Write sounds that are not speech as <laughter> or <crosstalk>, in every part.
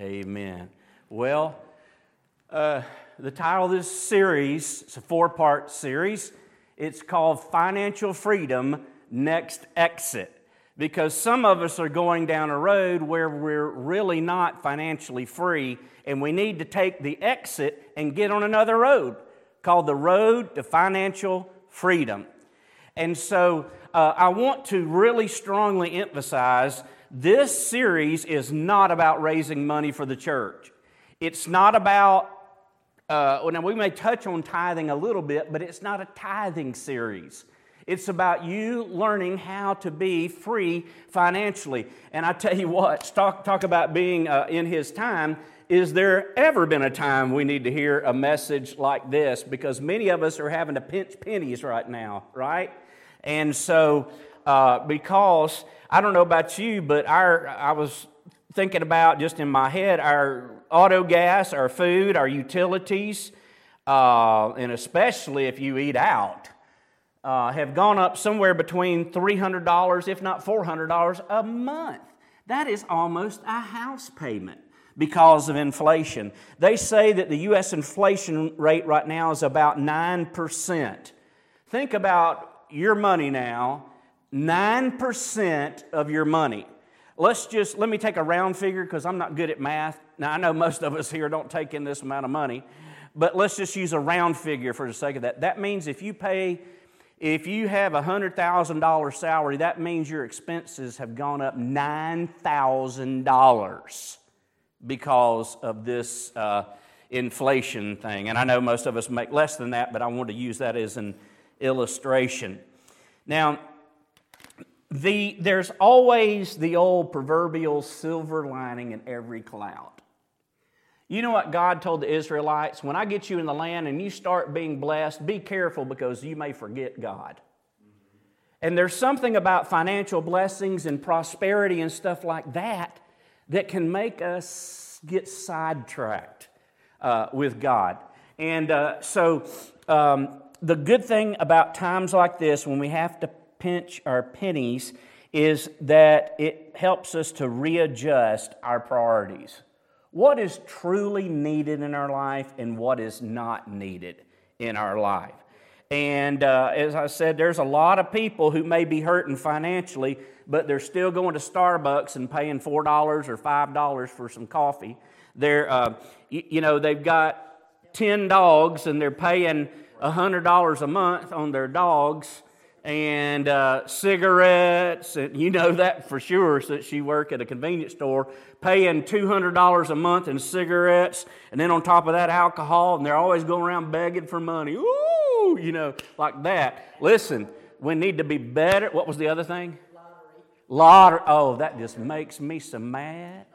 Amen. Well, uh, the title of this series, it's a four part series. It's called Financial Freedom Next Exit. Because some of us are going down a road where we're really not financially free, and we need to take the exit and get on another road called the Road to Financial Freedom. And so uh, I want to really strongly emphasize this series is not about raising money for the church. It's not about, uh, well, now we may touch on tithing a little bit, but it's not a tithing series. It's about you learning how to be free financially. And I tell you what, talk, talk about being uh, in His time. Is there ever been a time we need to hear a message like this? Because many of us are having to pinch pennies right now, right? And so, uh, because I don't know about you, but our, I was thinking about just in my head our auto gas, our food, our utilities, uh, and especially if you eat out, uh, have gone up somewhere between $300, if not $400 a month. That is almost a house payment because of inflation. They say that the U.S. inflation rate right now is about 9%. Think about your money now 9% of your money. Let's just, let me take a round figure because I'm not good at math. Now, I know most of us here don't take in this amount of money, but let's just use a round figure for the sake of that. That means if you pay, if you have a $100,000 salary, that means your expenses have gone up $9,000 because of this uh, inflation thing. And I know most of us make less than that, but I want to use that as an illustration. Now, the, there's always the old proverbial silver lining in every cloud. You know what God told the Israelites? When I get you in the land and you start being blessed, be careful because you may forget God. And there's something about financial blessings and prosperity and stuff like that that can make us get sidetracked uh, with God. And uh, so, um, the good thing about times like this, when we have to pinch our pennies is that it helps us to readjust our priorities. What is truly needed in our life and what is not needed in our life. And uh, as I said, there's a lot of people who may be hurting financially, but they're still going to Starbucks and paying $4 or $5 for some coffee. They're, uh, you, you know, they've got 10 dogs and they're paying $100 a month on their dogs and uh, cigarettes, and you know that for sure since she worked at a convenience store, paying $200 a month in cigarettes, and then on top of that, alcohol, and they're always going around begging for money. Ooh, you know, like that. Listen, we need to be better. What was the other thing? Lottery. Lottery. Oh, that just makes me so mad.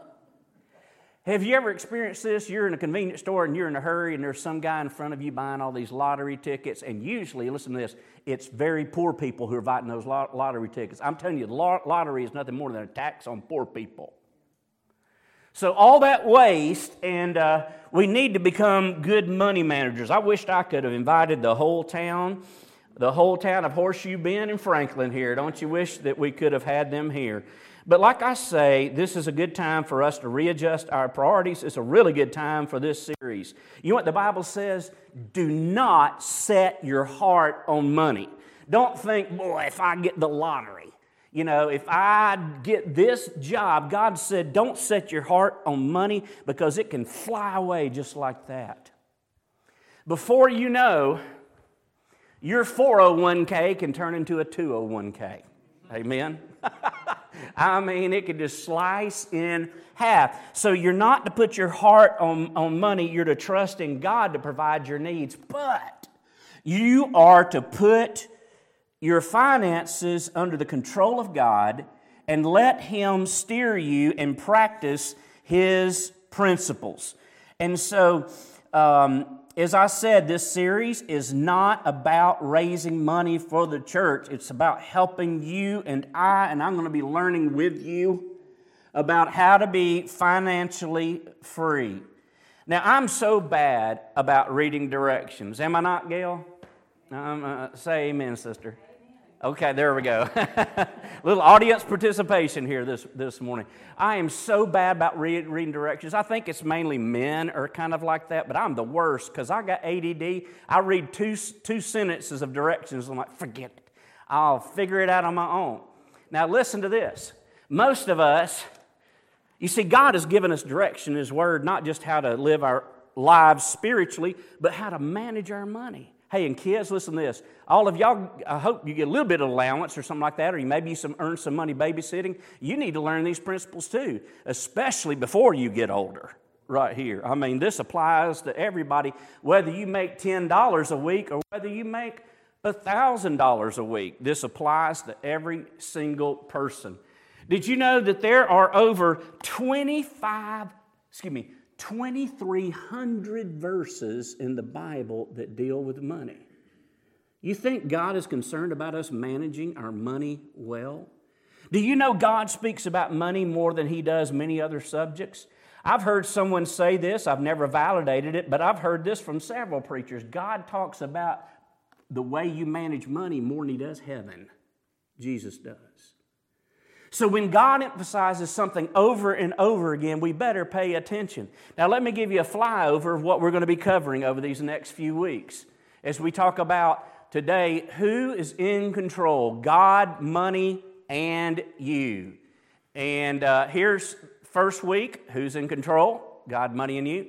Have you ever experienced this? You're in a convenience store and you're in a hurry, and there's some guy in front of you buying all these lottery tickets. And usually, listen to this, it's very poor people who are buying those lottery tickets. I'm telling you, the lottery is nothing more than a tax on poor people. So, all that waste, and uh, we need to become good money managers. I wished I could have invited the whole town, the whole town of Horseshoe Bend and Franklin here. Don't you wish that we could have had them here? But like I say, this is a good time for us to readjust our priorities. It's a really good time for this series. You know what the Bible says? Do not set your heart on money. Don't think, boy, if I get the lottery, you know, if I get this job, God said, don't set your heart on money because it can fly away just like that. Before you know, your 401k can turn into a 201k. Amen? <laughs> I mean, it could just slice in half. So you're not to put your heart on, on money, you're to trust in God to provide your needs. But you are to put your finances under the control of God and let Him steer you and practice His principles. And so, um, as I said, this series is not about raising money for the church. It's about helping you and I, and I'm going to be learning with you about how to be financially free. Now, I'm so bad about reading directions. Am I not, Gail? Uh, say amen, sister. Okay, there we go. <laughs> Little audience participation here this, this morning. I am so bad about read, reading directions. I think it's mainly men are kind of like that, but I'm the worst because I got ADD. I read two, two sentences of directions. I'm like, forget it. I'll figure it out on my own. Now, listen to this. Most of us, you see, God has given us direction in His Word, not just how to live our lives spiritually, but how to manage our money. Hey, and kids, listen to this. All of y'all, I hope you get a little bit of allowance or something like that, or you maybe some, earn some money babysitting. You need to learn these principles too, especially before you get older, right here. I mean, this applies to everybody, whether you make $10 a week or whether you make $1,000 a week. This applies to every single person. Did you know that there are over 25, excuse me, 2,300 verses in the Bible that deal with money. You think God is concerned about us managing our money well? Do you know God speaks about money more than he does many other subjects? I've heard someone say this, I've never validated it, but I've heard this from several preachers. God talks about the way you manage money more than he does heaven. Jesus does. So when God emphasizes something over and over again, we better pay attention. Now, let me give you a flyover of what we're going to be covering over these next few weeks as we talk about today who is in control God, money, and you. And uh, here's first week who's in control? God, money, and you.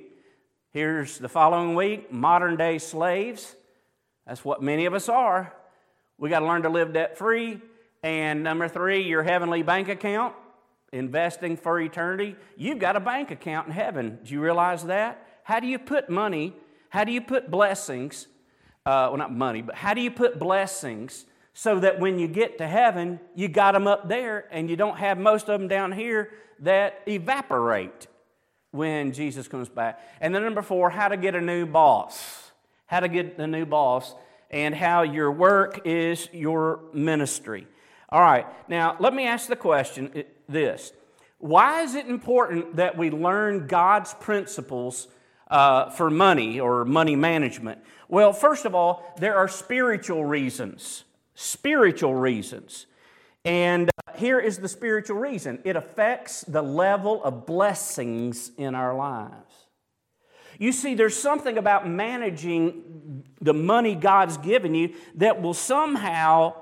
Here's the following week modern day slaves. That's what many of us are. We got to learn to live debt free. And number three, your heavenly bank account, investing for eternity. You've got a bank account in heaven. Do you realize that? How do you put money? How do you put blessings? Uh, well, not money, but how do you put blessings so that when you get to heaven, you got them up there and you don't have most of them down here that evaporate when Jesus comes back? And then number four, how to get a new boss. How to get a new boss and how your work is your ministry. All right, now let me ask the question this Why is it important that we learn God's principles uh, for money or money management? Well, first of all, there are spiritual reasons. Spiritual reasons. And uh, here is the spiritual reason it affects the level of blessings in our lives. You see, there's something about managing the money God's given you that will somehow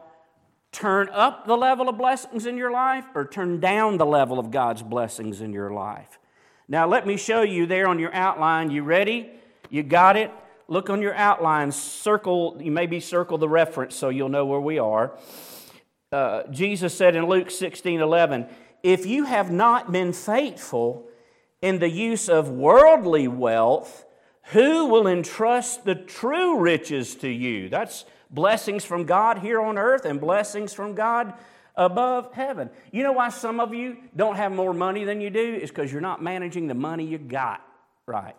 turn up the level of blessings in your life or turn down the level of God's blessings in your life. Now, let me show you there on your outline. You ready? You got it? Look on your outline. Circle, you maybe circle the reference so you'll know where we are. Uh, Jesus said in Luke 16 11, If you have not been faithful in the use of worldly wealth, who will entrust the true riches to you? That's blessings from God here on earth and blessings from God above heaven. You know why some of you don't have more money than you do? Is because you're not managing the money you got right.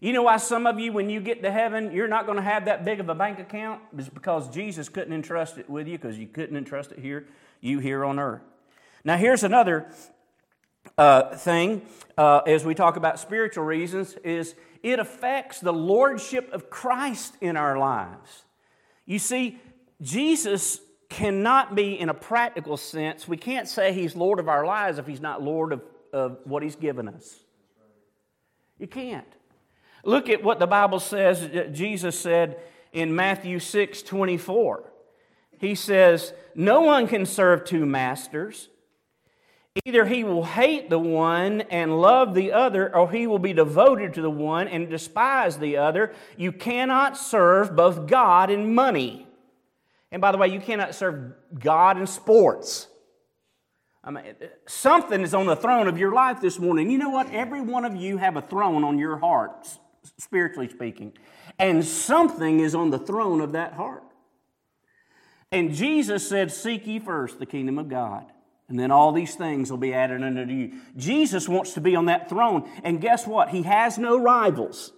You know why some of you, when you get to heaven, you're not going to have that big of a bank account? It's because Jesus couldn't entrust it with you because you couldn't entrust it here, you here on earth. Now, here's another uh, thing uh, as we talk about spiritual reasons is it affects the lordship of Christ in our lives. You see, Jesus cannot be, in a practical sense, we can't say he's Lord of our lives if he's not Lord of, of what he's given us. You can't. Look at what the Bible says, uh, Jesus said in Matthew 6 24. He says, No one can serve two masters. Either he will hate the one and love the other, or he will be devoted to the one and despise the other. You cannot serve both God and money. And by the way, you cannot serve God and sports. I mean, something is on the throne of your life this morning. You know what? Every one of you have a throne on your heart, spiritually speaking. And something is on the throne of that heart. And Jesus said, Seek ye first the kingdom of God and then all these things will be added unto you. Jesus wants to be on that throne. And guess what? He has no rivals.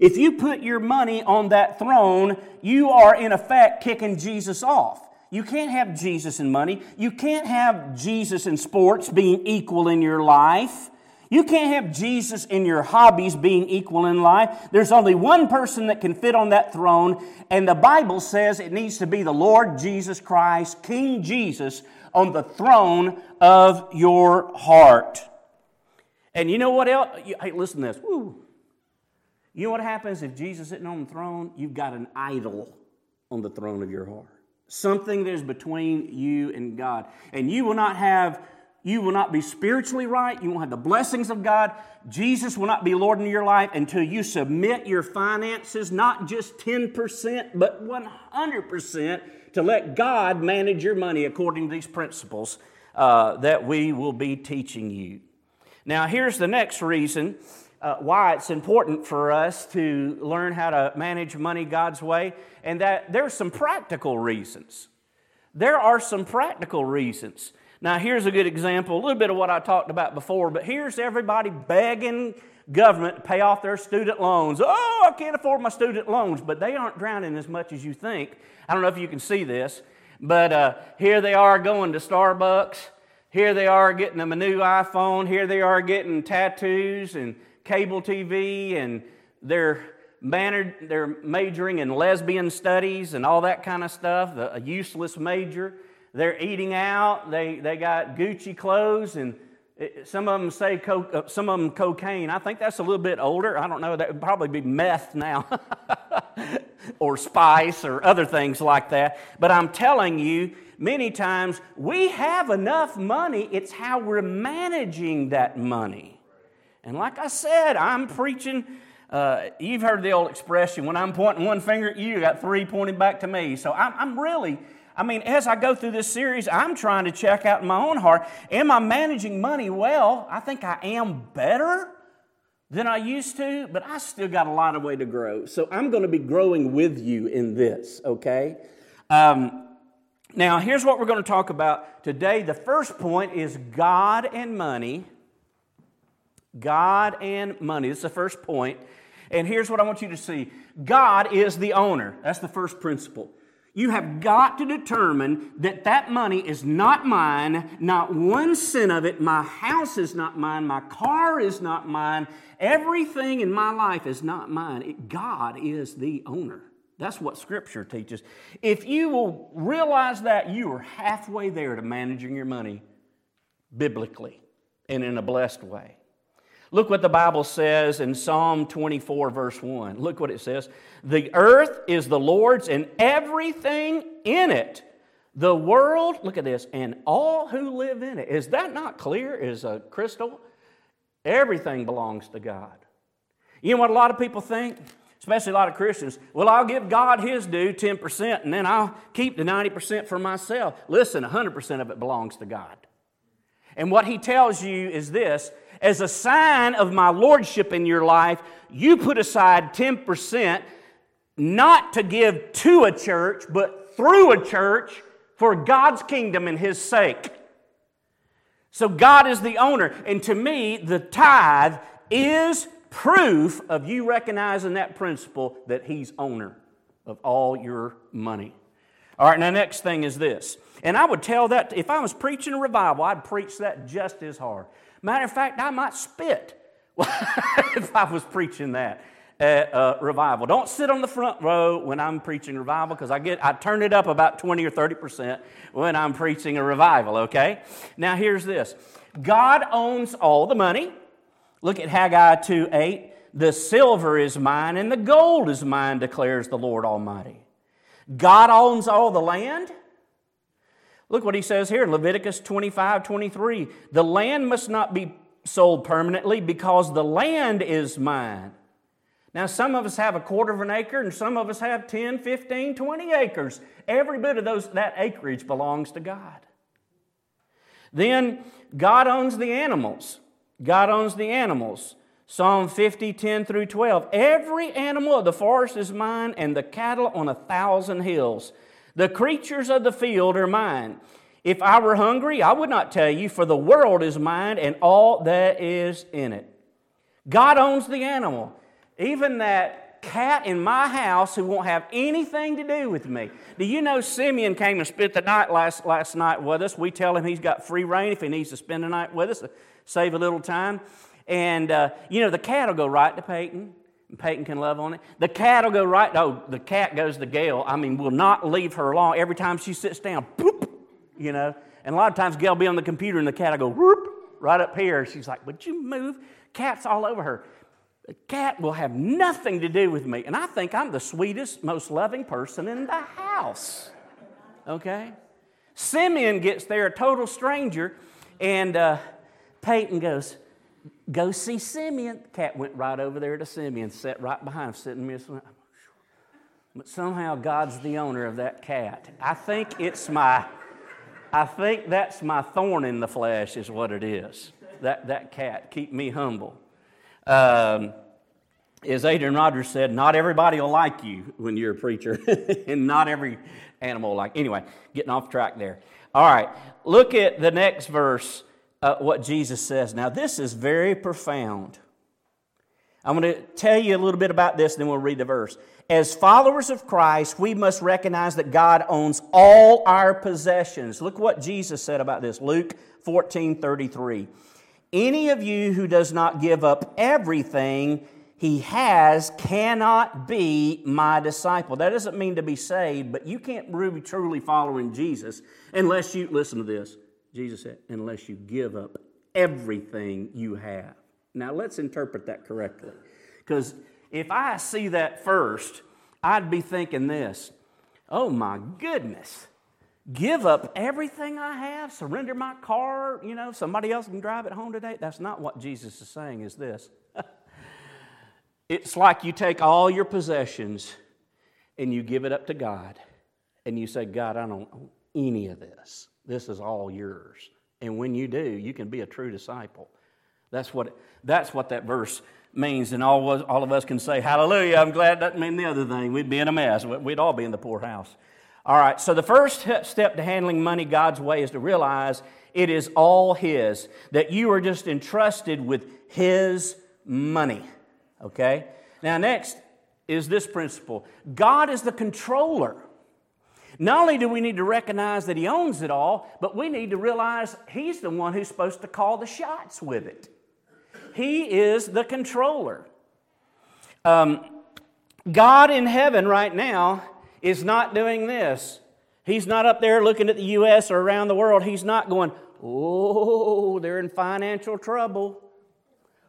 If you put your money on that throne, you are in effect kicking Jesus off. You can't have Jesus and money. You can't have Jesus and sports being equal in your life. You can't have Jesus and your hobbies being equal in life. There's only one person that can fit on that throne, and the Bible says it needs to be the Lord Jesus Christ, King Jesus, on the throne of your heart. And you know what else? Hey, listen to this. Woo. You know what happens if Jesus is sitting on the throne? You've got an idol on the throne of your heart. Something that is between you and God. And you will not have you will not be spiritually right. You won't have the blessings of God. Jesus will not be Lord in your life until you submit your finances, not just 10%, but 100%, to let God manage your money according to these principles uh, that we will be teaching you. Now, here's the next reason uh, why it's important for us to learn how to manage money God's way, and that there's some practical reasons. There are some practical reasons. Now, here's a good example, a little bit of what I talked about before, but here's everybody begging government to pay off their student loans. Oh, I can't afford my student loans, but they aren't drowning as much as you think. I don't know if you can see this, but uh, here they are going to Starbucks. Here they are getting them a new iPhone. Here they are getting tattoos and cable TV, and they're, mannered, they're majoring in lesbian studies and all that kind of stuff, a useless major. They're eating out. They, they got Gucci clothes, and it, some of them say co- uh, some of them cocaine. I think that's a little bit older. I don't know. That would probably be meth now, <laughs> or spice, or other things like that. But I'm telling you, many times we have enough money. It's how we're managing that money. And like I said, I'm preaching. Uh, you've heard the old expression when I'm pointing one finger at you, got three pointing back to me. So I'm, I'm really I mean, as I go through this series, I'm trying to check out in my own heart am I managing money well? I think I am better than I used to, but I still got a lot of way to grow. So I'm going to be growing with you in this, okay? Um, now, here's what we're going to talk about today. The first point is God and money. God and money. Is the first point. And here's what I want you to see God is the owner. That's the first principle. You have got to determine that that money is not mine, not one cent of it. My house is not mine, my car is not mine, everything in my life is not mine. It, God is the owner. That's what Scripture teaches. If you will realize that, you are halfway there to managing your money biblically and in a blessed way. Look what the Bible says in Psalm 24, verse 1. Look what it says. The earth is the Lord's and everything in it. The world, look at this, and all who live in it. Is that not clear Is a crystal? Everything belongs to God. You know what a lot of people think? Especially a lot of Christians. Well, I'll give God his due, 10%, and then I'll keep the 90% for myself. Listen, 100% of it belongs to God. And what he tells you is this as a sign of my lordship in your life, you put aside 10% not to give to a church, but through a church for God's kingdom and His sake. So God is the owner. And to me, the tithe is proof of you recognizing that principle that He's owner of all your money. All right, now, next thing is this. And I would tell that if I was preaching a revival, I'd preach that just as hard. Matter of fact, I might spit <laughs> if I was preaching that at uh, revival. Don't sit on the front row when I'm preaching revival because I get I turn it up about 20 or 30 percent when I'm preaching a revival. Okay. Now here's this: God owns all the money. Look at Haggai 2 8. The silver is mine and the gold is mine, declares the Lord Almighty. God owns all the land. Look what he says here in Leviticus 25 23. The land must not be sold permanently because the land is mine. Now, some of us have a quarter of an acre, and some of us have 10, 15, 20 acres. Every bit of those, that acreage belongs to God. Then, God owns the animals. God owns the animals. Psalm 50, 10 through 12. Every animal of the forest is mine, and the cattle on a thousand hills. The creatures of the field are mine. If I were hungry, I would not tell you, for the world is mine and all that is in it. God owns the animal. Even that cat in my house who won't have anything to do with me. Do you know Simeon came and spent the night last, last night with us? We tell him he's got free rein if he needs to spend the night with us, to save a little time. And, uh, you know, the cat will go right to Peyton, Peyton can love on it. The cat will go right, oh, the cat goes to Gail. I mean, will not leave her alone. Every time she sits down, boop, you know. And a lot of times Gail will be on the computer and the cat will go, whoop, right up here. She's like, would you move? Cat's all over her. The cat will have nothing to do with me. And I think I'm the sweetest, most loving person in the house. Okay? Simeon gets there, a total stranger, and uh, Peyton goes, Go see Simeon. Cat went right over there to Simeon, sat right behind him, sitting there. But somehow God's the owner of that cat. I think it's my, I think that's my thorn in the flesh, is what it is. That, that cat. Keep me humble. Um, as Adrian Rogers said, not everybody will like you when you're a preacher, <laughs> and not every animal like. Anyway, getting off track there. All right, look at the next verse, uh, what Jesus says. Now, this is very profound. I'm going to tell you a little bit about this, then we'll read the verse. As followers of Christ, we must recognize that God owns all our possessions. Look what Jesus said about this Luke 14 33. Any of you who does not give up everything he has cannot be my disciple. That doesn't mean to be saved, but you can't really truly follow in Jesus unless you, listen to this. Jesus said, unless you give up everything you have. Now let's interpret that correctly. Because if I see that first, I'd be thinking this oh my goodness give up everything I have, surrender my car, you know, somebody else can drive it home today. That's not what Jesus is saying, is this. <laughs> it's like you take all your possessions and you give it up to God and you say, God, I don't own any of this. This is all yours. And when you do, you can be a true disciple. That's what, that's what that verse means. And all, all of us can say, Hallelujah, I'm glad that doesn't mean the other thing. We'd be in a mess. We'd all be in the poorhouse. All right, so the first step to handling money God's way is to realize it is all His, that you are just entrusted with His money. Okay? Now, next is this principle God is the controller. Not only do we need to recognize that He owns it all, but we need to realize He's the one who's supposed to call the shots with it. He is the controller. Um, God in heaven right now is not doing this. He's not up there looking at the U.S. or around the world. He's not going, oh, they're in financial trouble.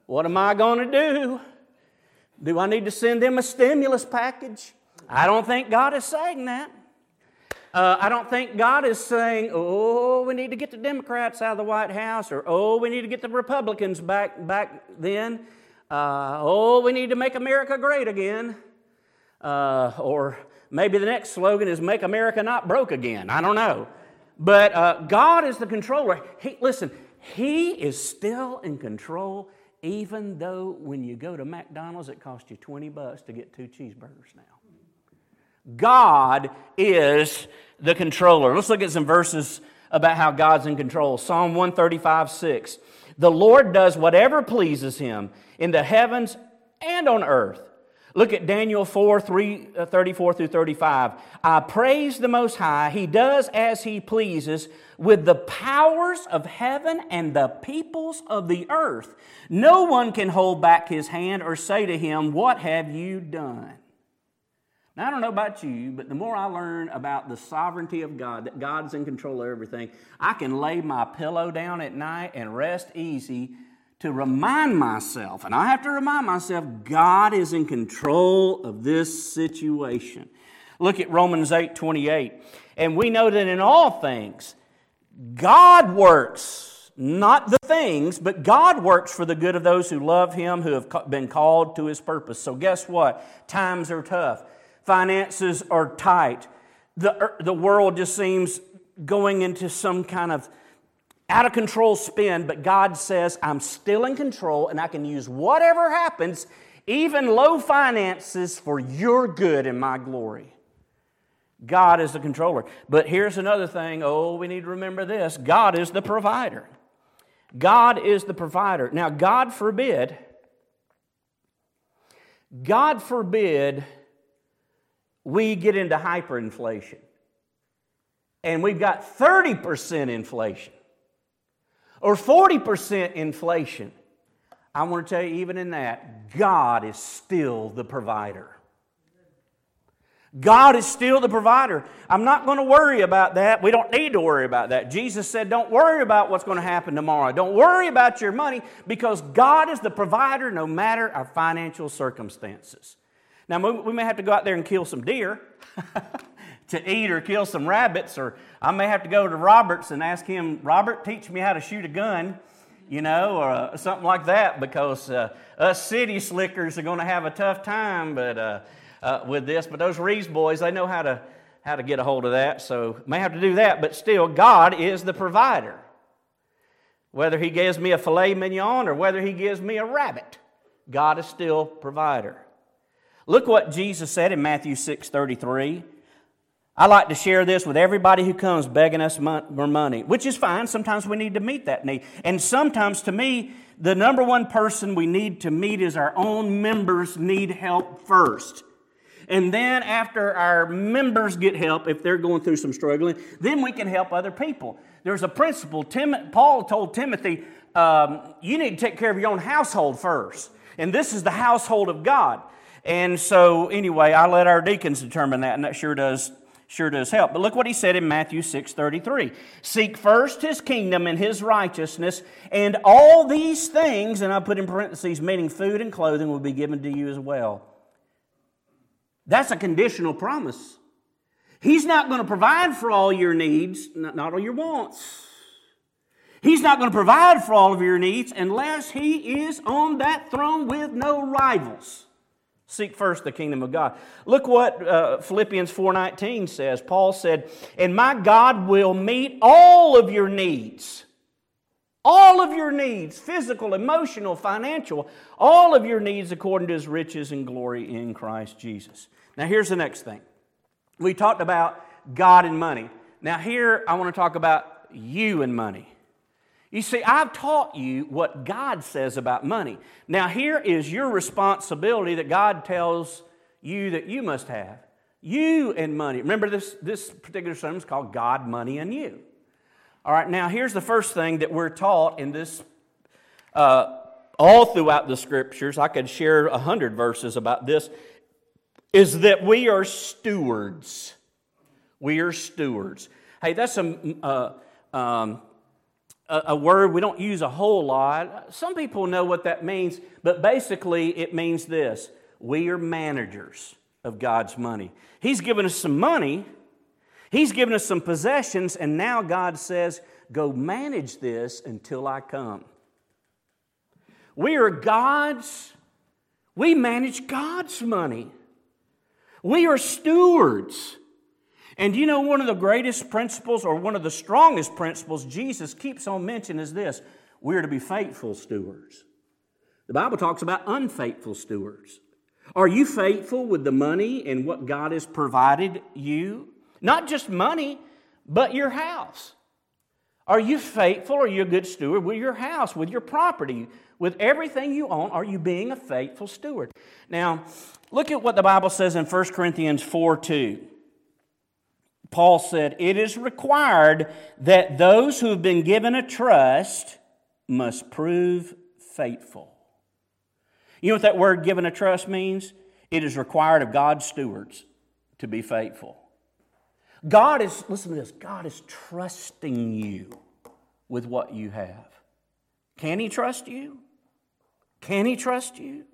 What am I going to do? Do I need to send them a stimulus package? I don't think God is saying that. Uh, I don't think God is saying, oh, we need to get the Democrats out of the White House, or oh, we need to get the Republicans back, back then. Uh, oh, we need to make America great again. Uh, or Maybe the next slogan is Make America Not Broke Again. I don't know. But uh, God is the controller. He, listen, He is still in control, even though when you go to McDonald's, it costs you 20 bucks to get two cheeseburgers now. God is the controller. Let's look at some verses about how God's in control. Psalm 135 6. The Lord does whatever pleases him in the heavens and on earth. Look at Daniel 4 3, uh, 34 through 35. I praise the Most High. He does as He pleases with the powers of heaven and the peoples of the earth. No one can hold back His hand or say to Him, What have you done? I don't know about you, but the more I learn about the sovereignty of God, that God's in control of everything, I can lay my pillow down at night and rest easy to remind myself, and I have to remind myself, God is in control of this situation. Look at Romans 8 28. And we know that in all things, God works, not the things, but God works for the good of those who love Him, who have been called to His purpose. So, guess what? Times are tough, finances are tight, the, er, the world just seems going into some kind of out of control spin, but God says, I'm still in control and I can use whatever happens, even low finances, for your good and my glory. God is the controller. But here's another thing oh, we need to remember this God is the provider. God is the provider. Now, God forbid, God forbid we get into hyperinflation and we've got 30% inflation or 40% inflation. I want to tell you, even in that, God is still the provider. God is still the provider. I'm not going to worry about that. We don't need to worry about that. Jesus said, Don't worry about what's going to happen tomorrow. Don't worry about your money because God is the provider no matter our financial circumstances. Now, we may have to go out there and kill some deer <laughs> to eat or kill some rabbits, or I may have to go to Roberts and ask him, Robert, teach me how to shoot a gun you know, or uh, something like that, because uh, us city slickers are going to have a tough time. But uh, uh, with this. But those Reeves boys, they know how to, how to get a hold of that, so may have to do that. But still, God is the provider. Whether He gives me a filet mignon or whether He gives me a rabbit, God is still provider. Look what Jesus said in Matthew 6 33. I like to share this with everybody who comes begging us more money, which is fine. Sometimes we need to meet that need. And sometimes, to me, the number one person we need to meet is our own members need help first. And then, after our members get help, if they're going through some struggling, then we can help other people. There's a principle. Tim, Paul told Timothy, um, you need to take care of your own household first. And this is the household of God. And so, anyway, I let our deacons determine that, and that sure does sure does help. But look what he said in Matthew 6 33. Seek first his kingdom and his righteousness, and all these things, and I put in parentheses, meaning food and clothing, will be given to you as well. That's a conditional promise. He's not going to provide for all your needs, not all your wants. He's not going to provide for all of your needs unless He is on that throne with no rivals. Seek first the kingdom of God. Look what uh, Philippians 4:19 says. Paul said, "And my God will meet all of your needs." All of your needs, physical, emotional, financial, all of your needs according to his riches and glory in Christ Jesus. Now, here's the next thing. We talked about God and money. Now, here I want to talk about you and money. You see, I've taught you what God says about money. Now, here is your responsibility that God tells you that you must have. You and money. Remember, this, this particular sermon is called God, Money, and You. All right, now here's the first thing that we're taught in this, uh, all throughout the scriptures. I could share a hundred verses about this, is that we are stewards. We are stewards. Hey, that's a, uh, um, a, a word we don't use a whole lot. Some people know what that means, but basically it means this we are managers of God's money. He's given us some money He's given us some possessions, and now God says, Go manage this until I come. We are God's, we manage God's money. We are stewards. And you know, one of the greatest principles, or one of the strongest principles Jesus keeps on mentioning is this we're to be faithful stewards. The Bible talks about unfaithful stewards. Are you faithful with the money and what God has provided you? Not just money, but your house. Are you faithful? Are you a good steward with your house, with your property, with everything you own? Are you being a faithful steward? Now, look at what the Bible says in 1 Corinthians 4 2. Paul said, It is required that those who have been given a trust must prove faithful. You know what that word given a trust means? It is required of God's stewards to be faithful. God is, listen to this, God is trusting you with what you have. Can He trust you? Can He trust you?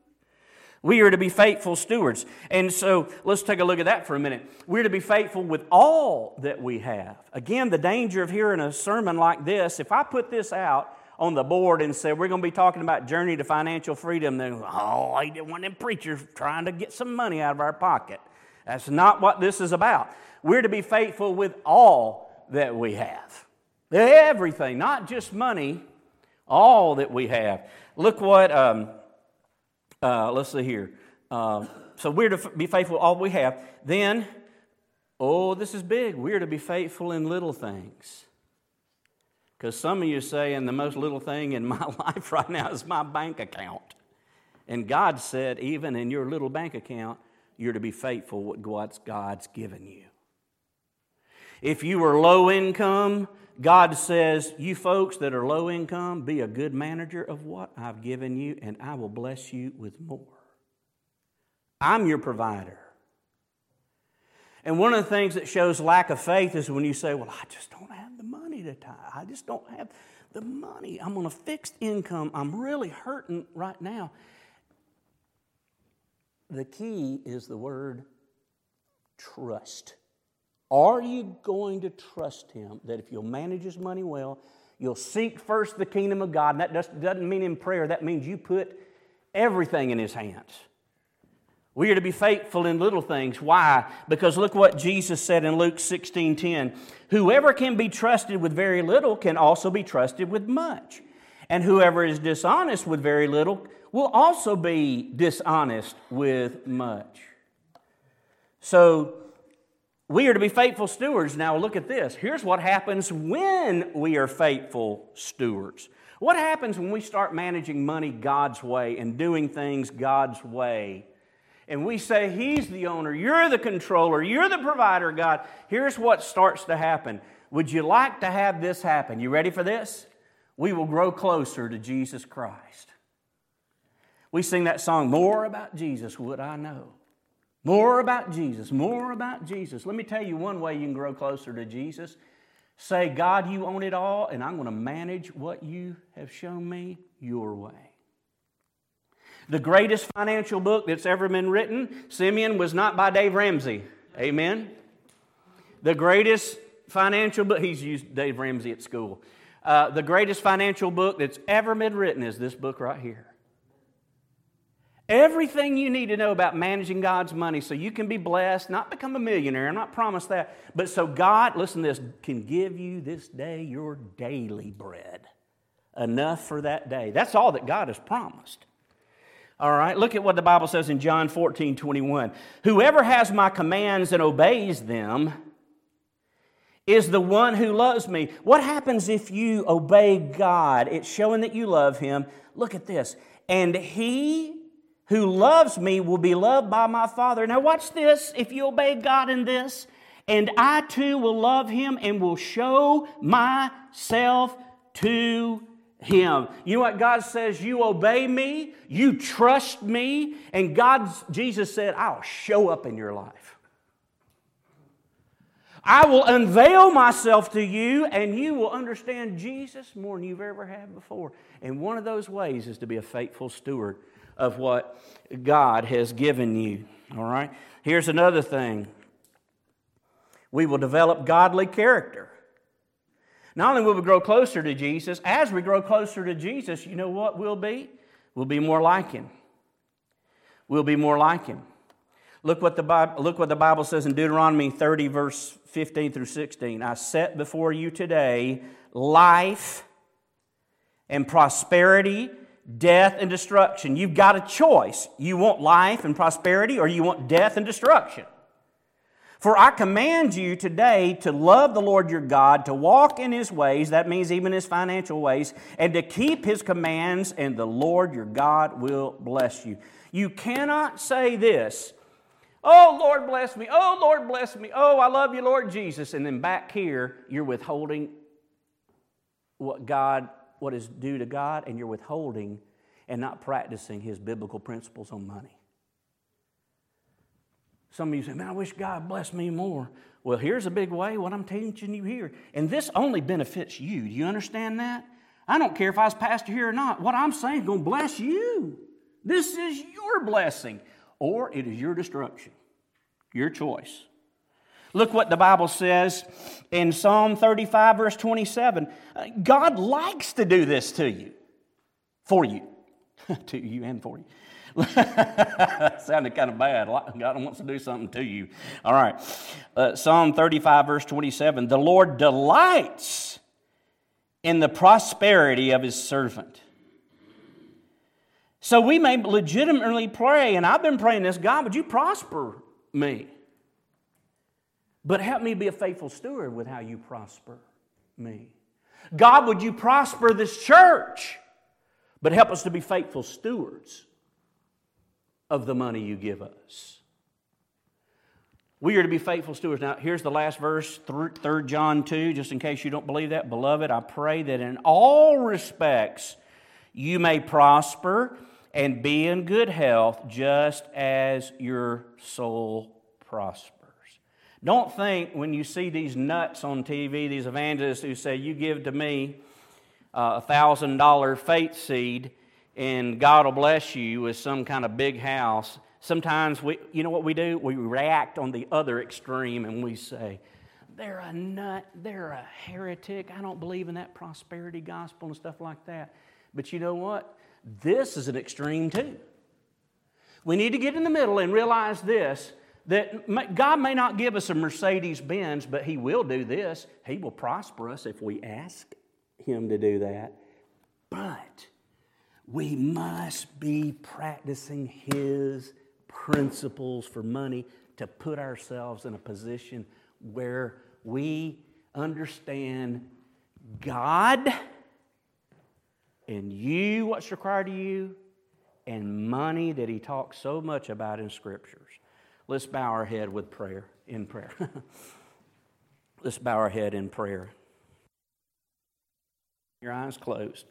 We are to be faithful stewards. And so let's take a look at that for a minute. We're to be faithful with all that we have. Again, the danger of hearing a sermon like this, if I put this out on the board and say we're going to be talking about journey to financial freedom, then, oh, I didn't want them preachers trying to get some money out of our pocket. That's not what this is about. We're to be faithful with all that we have. Everything, not just money, all that we have. Look what, um, uh, let's see here. Uh, so we're to be faithful all we have. Then, oh, this is big. We're to be faithful in little things. Because some of you say, and the most little thing in <laughs> my life right now is my bank account. And God said, even in your little bank account, you're to be faithful what God's given you. If you are low income, God says, You folks that are low income, be a good manager of what I've given you, and I will bless you with more. I'm your provider. And one of the things that shows lack of faith is when you say, Well, I just don't have the money to. I just don't have the money. I'm on a fixed income. I'm really hurting right now. The key is the word trust. Are you going to trust Him that if you'll manage His money well, you'll seek first the kingdom of God? And that doesn't mean in prayer, that means you put everything in His hands. We are to be faithful in little things. Why? Because look what Jesus said in Luke 16 10. Whoever can be trusted with very little can also be trusted with much. And whoever is dishonest with very little will also be dishonest with much. So, we are to be faithful stewards. Now, look at this. Here's what happens when we are faithful stewards. What happens when we start managing money God's way and doing things God's way? and we say, He's the owner, you're the controller, you're the provider, God, here's what starts to happen. Would you like to have this happen? You ready for this? We will grow closer to Jesus Christ. We sing that song, More About Jesus Would I Know. More about Jesus, more about Jesus. Let me tell you one way you can grow closer to Jesus. Say, God, you own it all, and I'm going to manage what you have shown me your way. The greatest financial book that's ever been written, Simeon, was not by Dave Ramsey. Amen? The greatest financial book, he's used Dave Ramsey at school. Uh, the greatest financial book that's ever been written is this book right here. Everything you need to know about managing God's money so you can be blessed, not become a millionaire, I'm not promised that, but so God, listen to this, can give you this day your daily bread. Enough for that day. That's all that God has promised. All right, look at what the Bible says in John 14 21. Whoever has my commands and obeys them is the one who loves me. What happens if you obey God? It's showing that you love Him. Look at this. And He who loves me will be loved by my Father. Now, watch this. If you obey God in this, and I too will love Him and will show myself to him. You know what God says? You obey me, you trust me, and God, Jesus said, I'll show up in your life. I will unveil myself to you, and you will understand Jesus more than you've ever had before. And one of those ways is to be a faithful steward of what God has given you. All right? Here's another thing we will develop godly character. Not only will we grow closer to Jesus, as we grow closer to Jesus, you know what we'll be? We'll be more like Him. We'll be more like Him. Look what the Bible, look what the Bible says in Deuteronomy 30, verse 15 through 16. I set before you today life and prosperity, death and destruction. You've got a choice. You want life and prosperity, or you want death and destruction. For I command you today to love the Lord your God, to walk in his ways, that means even his financial ways, and to keep his commands, and the Lord your God will bless you. You cannot say this, Oh, Lord, bless me. Oh, Lord, bless me. Oh, I love you, Lord Jesus. And then back here, you're withholding what God, what is due to God, and you're withholding and not practicing his biblical principles on money. Some of you say, man, I wish God blessed me more. Well, here's a big way, what I'm teaching you here. And this only benefits you. Do you understand that? I don't care if I was pastor here or not. What I'm saying is going to bless you. This is your blessing, or it is your destruction. Your choice. Look what the Bible says in Psalm 35, verse 27. God likes to do this to you, for you, <laughs> to you and for you. <laughs> Sounded kind of bad. God wants to do something to you. All right. Uh, Psalm 35, verse 27 The Lord delights in the prosperity of his servant. So we may legitimately pray, and I've been praying this God, would you prosper me? But help me be a faithful steward with how you prosper me. God, would you prosper this church? But help us to be faithful stewards of the money you give us. We are to be faithful stewards. Now, here's the last verse, 3 John 2, just in case you don't believe that. Beloved, I pray that in all respects you may prosper and be in good health, just as your soul prospers. Don't think when you see these nuts on TV, these evangelists who say, You give to me uh, a $1,000 faith seed and God will bless you with some kind of big house Sometimes we, you know what we do? We react on the other extreme and we say, they're a nut, they're a heretic, I don't believe in that prosperity gospel and stuff like that. But you know what? This is an extreme too. We need to get in the middle and realize this that God may not give us a Mercedes Benz, but He will do this. He will prosper us if we ask Him to do that. But we must be practicing His principles for money to put ourselves in a position where we understand God and you, what's required of you, and money that He talks so much about in Scriptures. Let's bow our head with prayer, in prayer. <laughs> Let's bow our head in prayer. Your eyes closed.